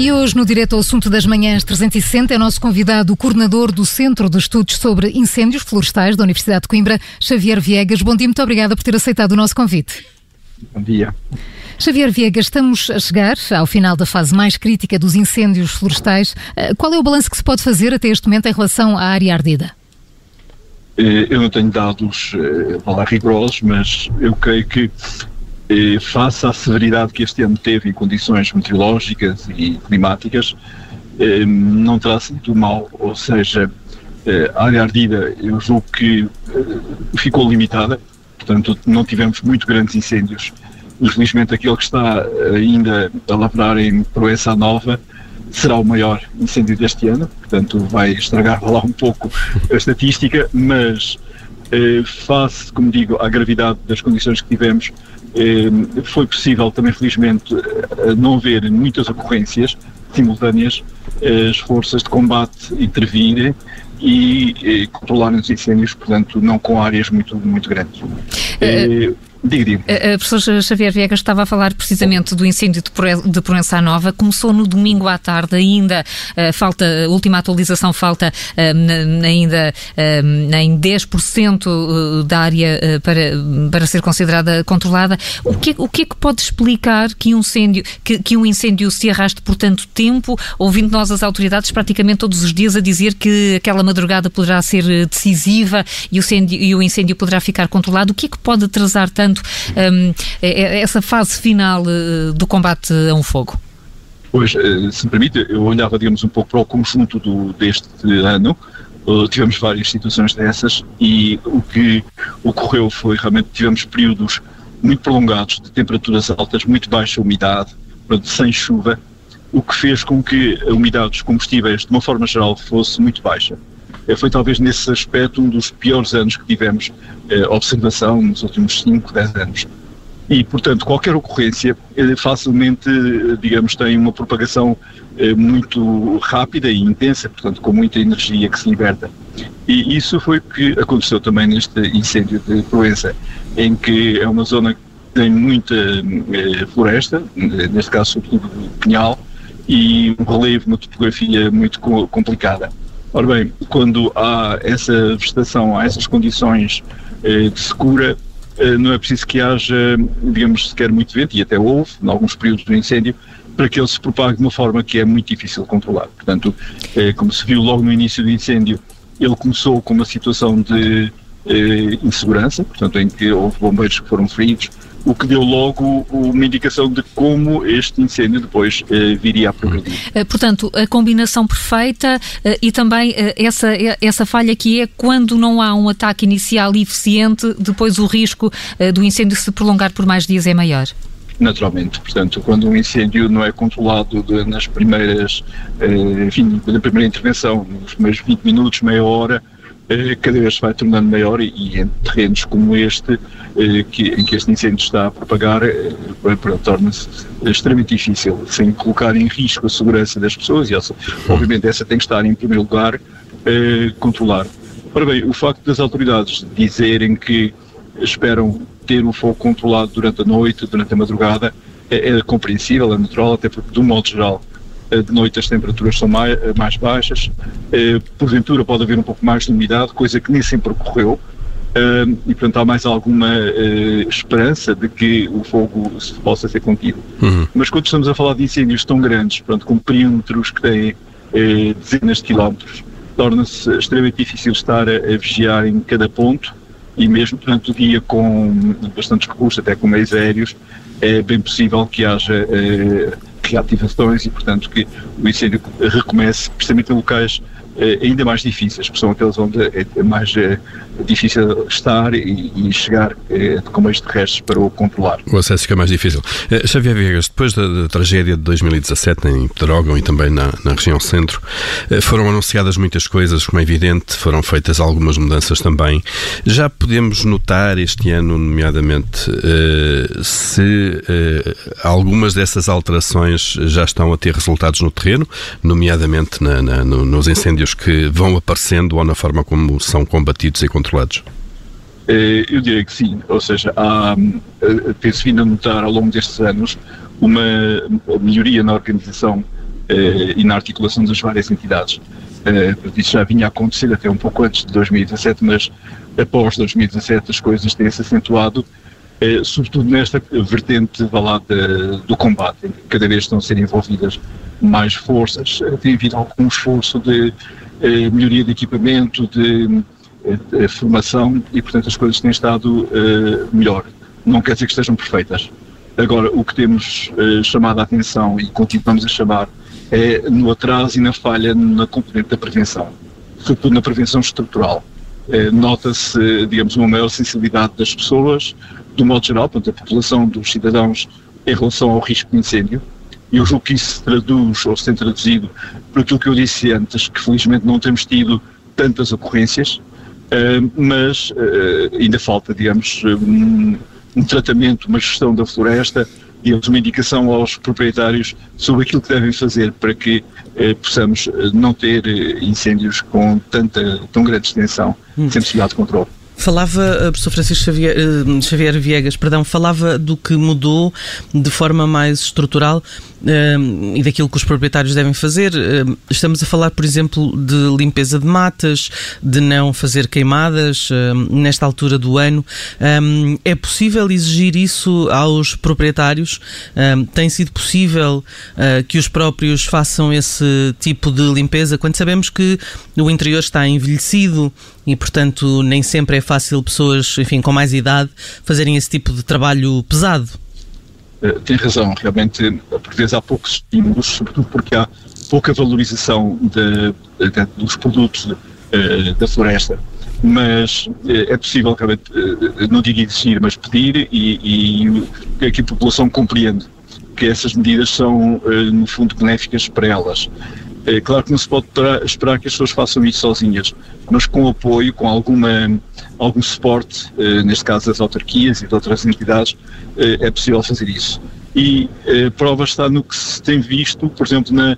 E hoje, no Direto ao Assunto das Manhãs 360, é nosso convidado o coordenador do Centro de Estudos sobre Incêndios Florestais da Universidade de Coimbra, Xavier Viegas. Bom dia, muito obrigada por ter aceitado o nosso convite. Bom dia. Xavier Viegas, estamos a chegar ao final da fase mais crítica dos incêndios florestais. Eh, qual é o balanço que se pode fazer até este momento em relação à área ardida? Eh, eu não tenho dados uh, rigorosos, mas eu creio que eh, face à severidade que este ano teve em condições meteorológicas e climáticas, eh, não terá sido mal, ou seja, eh, a área ardida eu julgo que eh, ficou limitada, portanto não tivemos muito grandes incêndios. Infelizmente aquele que está ainda a lavrar em Proença Nova será o maior incêndio deste ano, portanto vai estragar lá um pouco a estatística, mas eh, face, como digo, à gravidade das condições que tivemos, foi possível também, felizmente, eh, não haver muitas ocorrências simultâneas, as forças de combate intervirem e, controlarem os incêndios, portanto, não com áreas muito, muito grandes. Uh, A professora Xavier Viegas estava a falar precisamente do incêndio de Proença Nova. Começou no domingo à tarde, ainda uh, falta, última atualização falta uh, ainda uh, em 10% da área para, para ser considerada controlada. O que, o que é que pode explicar que um, incêndio, que, que um incêndio se arraste por tanto tempo, ouvindo nós as autoridades praticamente todos os dias a dizer que aquela madrugada poderá ser decisiva e o incêndio, e o incêndio poderá ficar controlado? O que é que pode atrasar tanto um, é, é essa fase final uh, do combate a um fogo? Pois, eh, se me permite, eu olhava, digamos, um pouco para o conjunto do, deste ano. Uh, tivemos várias situações dessas e o que ocorreu foi realmente tivemos períodos muito prolongados de temperaturas altas, muito baixa umidade, sem chuva, o que fez com que a umidade dos combustíveis, de uma forma geral, fosse muito baixa. Eh, foi talvez nesse aspecto um dos piores anos que tivemos eh, observação nos últimos 5, 10 anos. E, portanto, qualquer ocorrência eh, facilmente, digamos, tem uma propagação muito rápida e intensa, portanto, com muita energia que se liberta. E isso foi o que aconteceu também neste incêndio de Proença, em que é uma zona que tem muita floresta, neste caso, sobretudo pinhal, e um relevo, uma topografia muito complicada. Ora bem, quando há essa vegetação, há essas condições eh, de secura, eh, não é preciso que haja, digamos, sequer muito vento, e até houve, em alguns períodos do incêndio, para que ele se propague de uma forma que é muito difícil de controlar. Portanto, eh, como se viu logo no início do incêndio, ele começou com uma situação de eh, insegurança, portanto, em que houve bombeiros que foram feridos, o que deu logo uma indicação de como este incêndio depois eh, viria a progredir. Eh, portanto, a combinação perfeita eh, e também eh, essa, eh, essa falha que é quando não há um ataque inicial eficiente, depois o risco eh, do incêndio se prolongar por mais dias é maior naturalmente. Portanto, quando um incêndio não é controlado de, nas primeiras, enfim, na primeira intervenção, nos primeiros 20 minutos, meia hora, eh, cada vez se vai tornando maior e, em terrenos como este, eh, que, em que este incêndio está a propagar, eh, torna-se extremamente difícil, sem colocar em risco a segurança das pessoas, e essa, obviamente essa tem que estar em primeiro lugar controlar. Ora bem, o facto das autoridades dizerem que esperam ter o fogo controlado durante a noite, durante a madrugada, é, é compreensível, é natural, até porque, de um modo geral, eh, de noite as temperaturas são mais, eh, mais baixas, eh, porventura pode haver um pouco mais de umidade, coisa que nem sempre ocorreu, e portanto há mais alguma esperança de que o fogo possa ser contido. Uhum. Mas quando estamos a falar de incêndios tão grandes, pronto, com perímetros que têm dezenas de quilómetros, torna-se extremamente difícil estar a, a, vigiar em cada ponto e mesmo durante o dia com bastantes recursos, até com meios aéreos, é bem possível que haja reativações e, portanto, que o incêndio recomece precisamente em locais ainda mais difíceis, porque são aqueles onde é mais eh, difícil estar e, chegar eh, com meios terrestres para o controlar. O acesso fica mais difícil. Eh, Xavier Viegas, depois da, da, tragédia de 2017 em Pedrógão e também na, na região centro, eh, foram anunciadas muitas coisas, como é evidente, foram feitas algumas mudanças também. Já podemos notar este ano, nomeadamente, eh, se algumas dessas alterações já estão a ter resultados no terreno, nomeadamente na, na, nos incêndios que vão aparecendo ou na forma como são combatidos e controlados? Eh, eu diria que sim, ou seja, eh, tem-se vindo a notar ao longo destes anos uma melhoria na organização e na articulação das várias entidades. Isso já vinha a acontecer até um pouco antes de 2017, mas após 2017 as coisas têm-se acentuado, sobretudo nesta vertente balada do combate, em que cada vez estão a ser envolvidas mais forças, tem havido algum esforço de melhoria de equipamento, de formação e, portanto, as coisas têm estado melhor. Não quer dizer que estejam perfeitas. Agora, o que temos chamado a atenção e continuamos a chamar é no atraso e na falha na componente da prevenção, sobretudo na prevenção estrutural. Uh, Nota-se, digamos, uma maior sensibilidade das pessoas, do modo geral, portanto, a população dos cidadãos em relação ao risco de incêndio. E eu julgo que isso se traduz, ou se tem traduzido, por aquilo que eu disse antes, que felizmente não temos tido tantas ocorrências, Uh, mas uh, ainda falta, digamos, um, tratamento, uma gestão da floresta, digamos, uma indicação aos proprietários sobre aquilo que devem fazer para que uh, possamos não ter incêndios com tanta, tão grande extensão, hum. sem possibilidade de controle. Falava, professor Francisco Xavier, Xavier Viegas, perdão, falava do que mudou de forma mais estrutural e daquilo que os proprietários devem fazer. estamos a falar, por exemplo, de limpeza de matas, de não fazer queimadas nesta altura do ano. é possível exigir isso aos proprietários? tem sido possível que os próprios façam esse tipo de limpeza quando sabemos que o interior está envelhecido e, portanto, nem sempre é fácil pessoas, enfim, com mais idade fazerem esse tipo de trabalho pesado? Eh, tem razão, realmente, por vezes há poucos estímulos, sobretudo porque há pouca valorização de, de, dos produtos uh, da floresta. Mas uh, é possível, realmente, não digo exigir, mas pedir e, e que a população compreende que essas medidas são, no fundo, benéficas para elas. É claro que não se pode esperar que as pessoas façam isso sozinhas, mas com apoio, com alguma, algum suporte, eh, neste caso das autarquias e de outras entidades, eh, é possível fazer isso. E eh, prova está no que se tem visto, por exemplo, na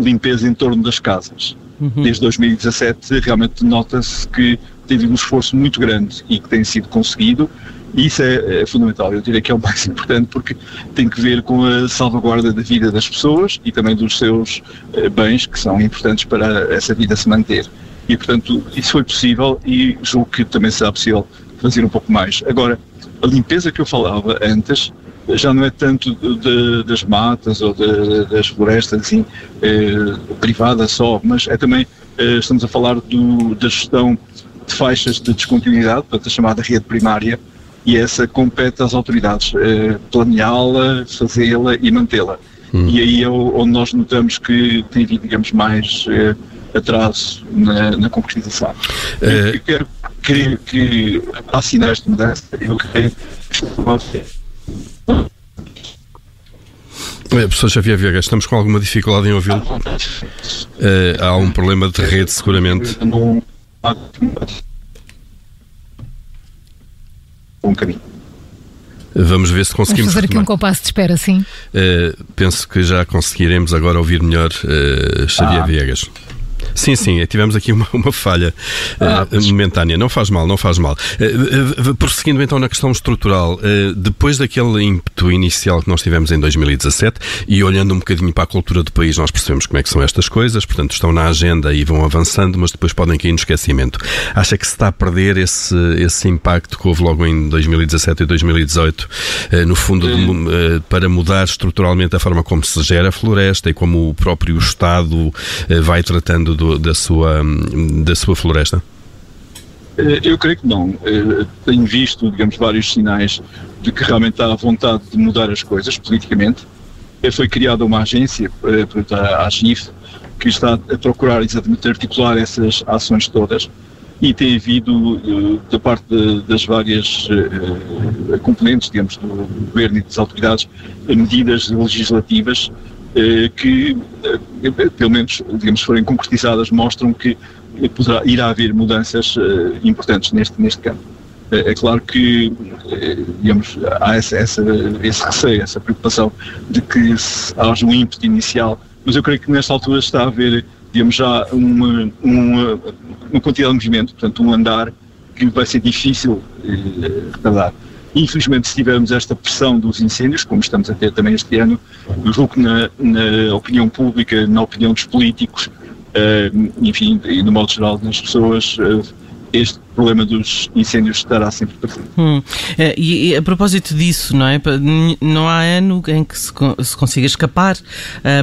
limpeza em torno das casas. Uhum. Desde 2017 realmente nota-se que tem um esforço muito grande e que tem sido conseguido isso é, é, fundamental, eu diria que é o mais importante porque tem que ver com a salvaguarda da vida das pessoas e também dos seus eh, bens que são importantes para essa vida se manter. E, portanto, isso foi possível e julgo que também será possível fazer um pouco mais. Agora, a limpeza que eu falava antes já não é tanto de, das matas ou de, das florestas assim, eh, privadas só, mas é também, eh, estamos a falar do, da gestão de faixas de descontinuidade, portanto a chamada rede primária, e essa compete às autoridades eh, planeá-la, fazê-la e mantê-la. Hum. E aí é onde nós notamos que tem havido, digamos, mais eh, atraso na, na concretização. É... Eu quero crer que há sinais de mudança, eu creio que é, professor Xavier Viegas, estamos com alguma dificuldade em ouvi-lo? Uh, há um problema de rede, seguramente um caminho. Vamos ver se conseguimos. Vamos fazer aqui um compasso de espera, sim. Uh, penso que já conseguiremos agora ouvir melhor uh, Xavier ah. Viegas. Sim, sim, tivemos aqui uma, uma falha ah, uh, momentânea. Não faz mal, não faz mal. Uh, uh, prosseguindo então na questão estrutural, depois daquele ímpeto inicial que nós tivemos em 2017 e olhando um bocadinho para a cultura do país, nós percebemos como é que são estas coisas, portanto estão na agenda e vão avançando, mas depois podem cair no esquecimento. Acha que se está a perder esse, esse impacto que houve logo em 2017 e 2018, no fundo, de, para mudar estruturalmente a forma como se gera a floresta e como o próprio Estado vai tratando do do, da, sua, da sua floresta? Eh, eu creio que não. Eh, tenho visto, digamos, vários sinais de que realmente há vontade de mudar as coisas politicamente. Eh, foi criada uma agência, a AGIF, que está a procurar exatamente articular essas ações todas e tem havido, da parte das várias componentes, digamos, do governo e das autoridades, medidas legislativas que, eh, pelo menos, digamos, forem concretizadas, mostram que poderá, irá haver mudanças eh, importantes neste, neste campo. É claro que, digamos, há essa, essa, esse receio, essa preocupação de que haja um ímpeto inicial, mas eu creio que nesta altura está a haver, digamos, já uma, uma, uma quantidade de movimento, portanto, um andar que vai ser difícil retardar. Infelizmente, se tivermos esta pressão dos incêndios, como estamos a ter também este ano, eu julgo que na, na opinião pública, na opinião dos políticos, uh, enfim, e no modo geral das pessoas, uh, este problema dos incêndios estará sempre presente. Hum. É, e, e, a propósito disso, não é? Não há ano em que se, se consiga escapar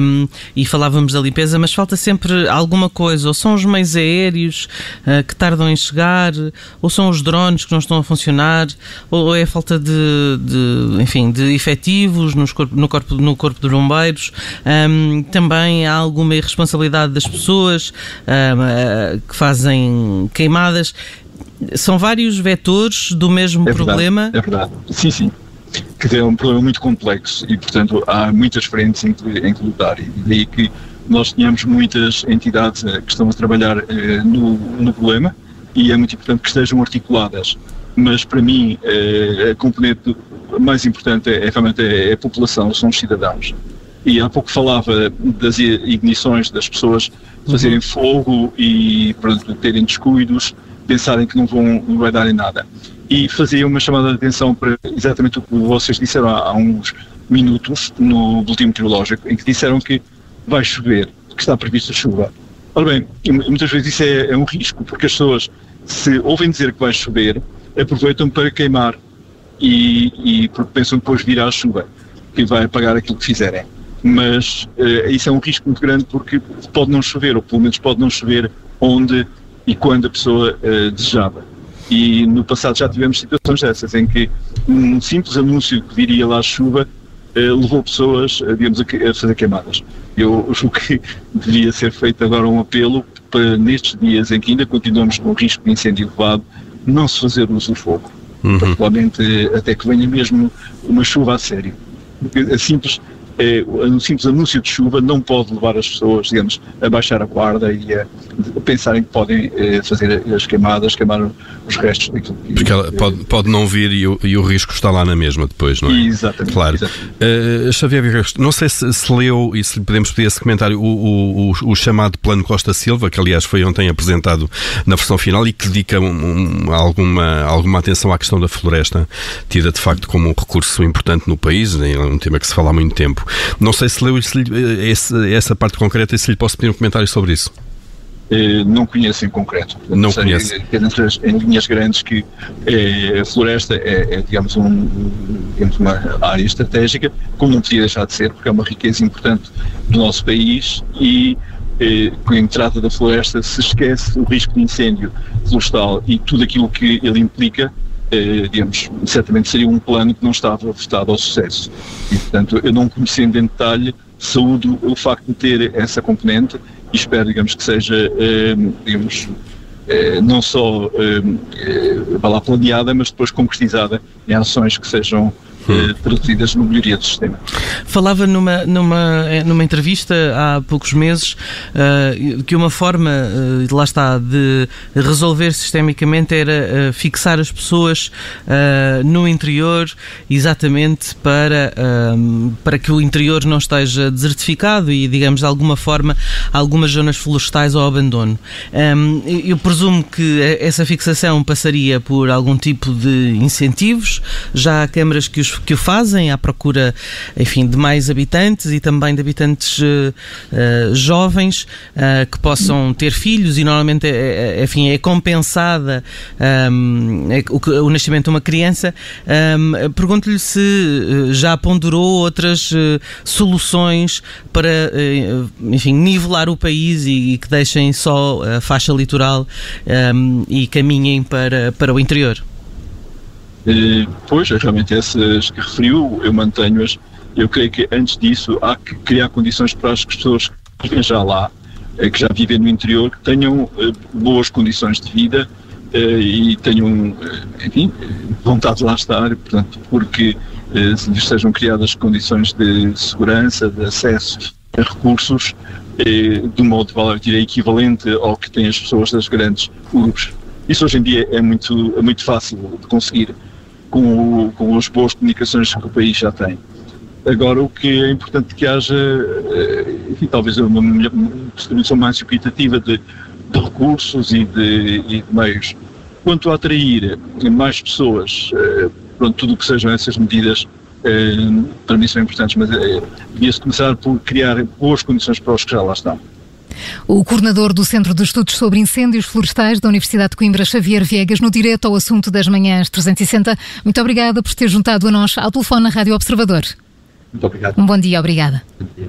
um, e falávamos da limpeza, mas falta sempre alguma coisa. Ou são os meios aéreos uh, que tardam em chegar, ou são os drones que não estão a funcionar, ou, ou é a falta de, de, enfim, de efetivos nos corpo, no, corpo, no corpo de bombeiros. Um, também há alguma irresponsabilidade das pessoas um, uh, que fazem queimadas são vários vetores do mesmo é problema? é verdade, sim, sim. Que é um problema muito complexo e, portanto, há muitas frentes em que, em que lutar. E daí que nós tínhamos muitas entidades eh, que estão a trabalhar eh, no, no problema e é muito importante que estejam articuladas. Mas, para mim, eh, a componente mais importante é, é realmente é a população, são os cidadãos. E há pouco falava das ignições das pessoas fazerem uhum. fogo e pronto, terem descuidos pensarem que não, vão, não vai dar em nada. E fazia uma chamada de atenção para exatamente o que vocês disseram há, uns minutos no boletim meteorológico, em que disseram que vai chover, que está prevista chuva. Ora bem, muitas vezes isso é, é, um risco, porque as pessoas, se ouvem dizer que vai chover, aproveitam para queimar e, e pensam depois virá a chuva, que vai apagar aquilo que fizerem. Mas uh, isso é um risco muito grande porque pode não chover, ou pelo menos pode não chover onde e quando a pessoa uh, desejava. E no passado já tivemos situações dessas, em que um simples anúncio que viria lá a chuva uh, levou pessoas, uh, digamos, a, a, fazer queimadas. Eu julgo que deveria ser feito agora um apelo para, nestes dias em que ainda continuamos com o risco de incêndio elevado, não se fazer uso do fogo. Uhum. Particularmente até que venha mesmo uma chuva a sério. Porque a simples é, um simples anúncio de chuva não pode levar as pessoas, digamos, a baixar a guarda e a, a pensarem que podem eh, fazer as queimadas, queimar os restos daquilo que... Porque ela pode, pode não vir e o, e o risco está lá na mesma depois, não é? Exatamente. Claro. Exatamente. Uh, Xavier não sei se, se, leu e se podemos pedir esse comentário, o, o, o, o, chamado Plano Costa Silva, que aliás foi ontem apresentado na versão final e que dedica um, um, alguma, alguma atenção à questão da floresta, tida de facto como um recurso importante no país, é um tema que se fala há muito tempo. Não sei se leu esse, essa parte concreta e se lhe posso pedir um comentário sobre isso. Eh, não conheço em concreto. Não sei, conheço. Em linhas grandes que eh, a floresta é, é digamos, um, digamos, uma área estratégica, como não podia deixar de ser, porque é uma riqueza importante do nosso país e eh, quando trata da floresta se esquece o risco de incêndio florestal e tudo aquilo que ele implica eh, digamos, certamente seria um plano que não estava votado ao sucesso. E, portanto, eu não conhecendo em detalhe, saúdo o facto de ter essa componente e espero, digamos, que seja, eh, digamos, eh, não só eh, lá planeada, mas depois concretizada em ações que sejam eh, traduzidas no melhoria do sistema. Falava numa, numa, eh, numa entrevista há poucos meses uh, que uma forma, uh, lá está, de resolver sistemicamente era uh, fixar as pessoas no interior exatamente para, para que o interior não esteja desertificado e, digamos, de alguma forma, algumas zonas florestais ao abandono. Um, eu presumo que essa fixação passaria por algum tipo de incentivos, já há câmaras que os que o fazem à procura, enfim, de mais habitantes e também de habitantes uh, uh, jovens uh, que possam ter filhos e normalmente, é, é, enfim, é compensada um, é, o, o, nascimento de uma criança. Um, Pergunto-lhe se já ponderou outras soluções para, enfim, nivelar o país e, e, que deixem só a faixa litoral um, e caminhem para, para o interior. Eh, pois, realmente essas que referiu, eu mantenho-as. Eu creio que antes disso há que criar condições para as pessoas que vivem já lá, eh, que já vivem no interior, que tenham eh, boas condições de vida e tenham, enfim, vontade de lá estar, portanto, porque lhes sejam criadas condições de segurança, de acesso a recursos, de modo equivalente ao que têm as pessoas das grandes urbes. Isso hoje em dia é muito, é muito fácil de conseguir com, o, com as boas comunicações que o país já tem. Agora, o que é importante que haja, eh, enfim, talvez uma, distribuição mais equitativa de, de recursos e de, e de, meios. Quanto a atrair mais pessoas uh, pronto, tudo o que sejam essas medidas eh, para mim são importantes, mas eh, devia-se começar por criar boas condições para os que já lá estão. O coordenador do Centro de Estudos sobre Incêndios Florestais da Universidade de Coimbra, Xavier Viegas, no direto ao assunto das manhãs 360. Muito obrigada por ter juntado a nós ao telefone na Rádio Observador. Muito obrigado. Um bom dia, obrigada. Bom dia.